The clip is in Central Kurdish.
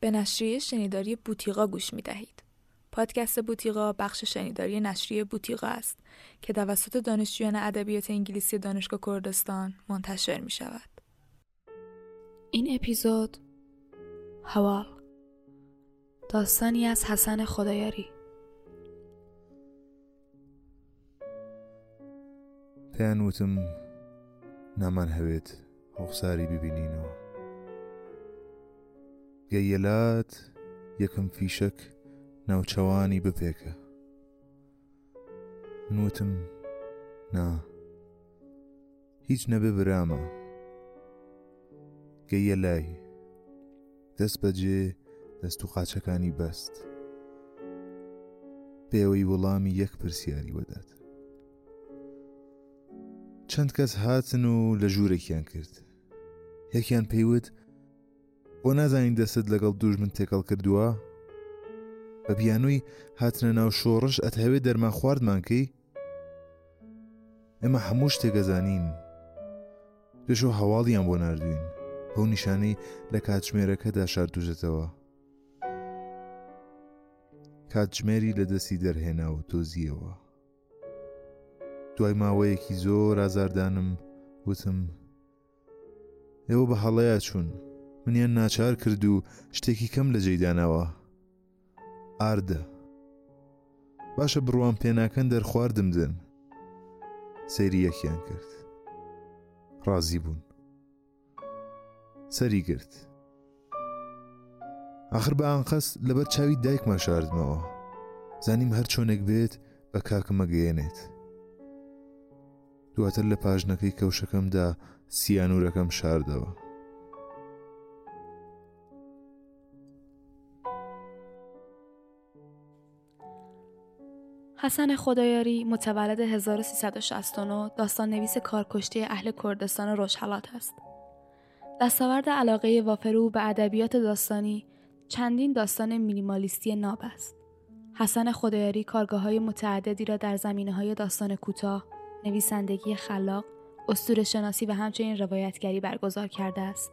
به نشریه شنیداری بوتیقا گوش می دهید. پادکست بوتیقا بخش شنیداری نشریه بوتیقا است که توسط دانشجویان ادبیات انگلیسی دانشگاه کردستان منتشر می شود. این اپیزود حوال داستانی از حسن خدایاری پێیان وتم نامان هەوێت ڕوخساری ببینینەوە گەیەلات یەکەم فیشەک ناوچەوانی بپێکە من وتم نا هیچ نەبێ برامە گەیە لای دەست بەجێ دەست و قاچەکانی بەست پێوەی وەڵامی یەک پرسیاری وەدات چەند کەس هاتن و لە ژوورێکیان کرد یەکیان پێیوت بۆ نازانین دەستت لەگەڵ دوژمن تێکەڵ کردووە؟ بە بیانووی هاتنە ناو شۆڕش ئەتهەوێ دەرمان خواردمانکەی؟ ئێمە هەموو شتێگەزانین پێشۆ هەواڵیان بۆ نردوین بەو نیشانەی لە کاتژمێرەکەدا شاردوژێتەوە کاتژمێری لە دەستی دەرهێنا و تۆزیەوە دوای ماوەیەکی زۆر ئازاردانم وتم ئێوە بە هەڵەیە چوون منیان ناچار کرد و شتێکی کەم لە جێدانەوە ئاردە باشە بڕوان پێناکەن دەرخواردم دن سەیری یەکیان کرد ڕازی بوون سەری گرت ئاخر بە ئانقەست لەبەر چاوی دایکمان شاردمەوە زانیم هەر چۆنێک بێت بە کاکمە گەیەنێت دواتر لە پاژنەکەی کەوشەکەمدا سیانورەکەم شاردەوە حسن خدایاری متولد 1369 داستان نویس کارکشتی اهل کردستان روشحلات است. دستاورد علاقه وافر او به ادبیات داستانی چندین داستان مینیمالیستی ناب است. حسن خدایاری کارگاه های متعددی را در زمینه های داستان کوتاه، نویسندگی خلاق، استور شناسی و همچنین روایتگری برگزار کرده است.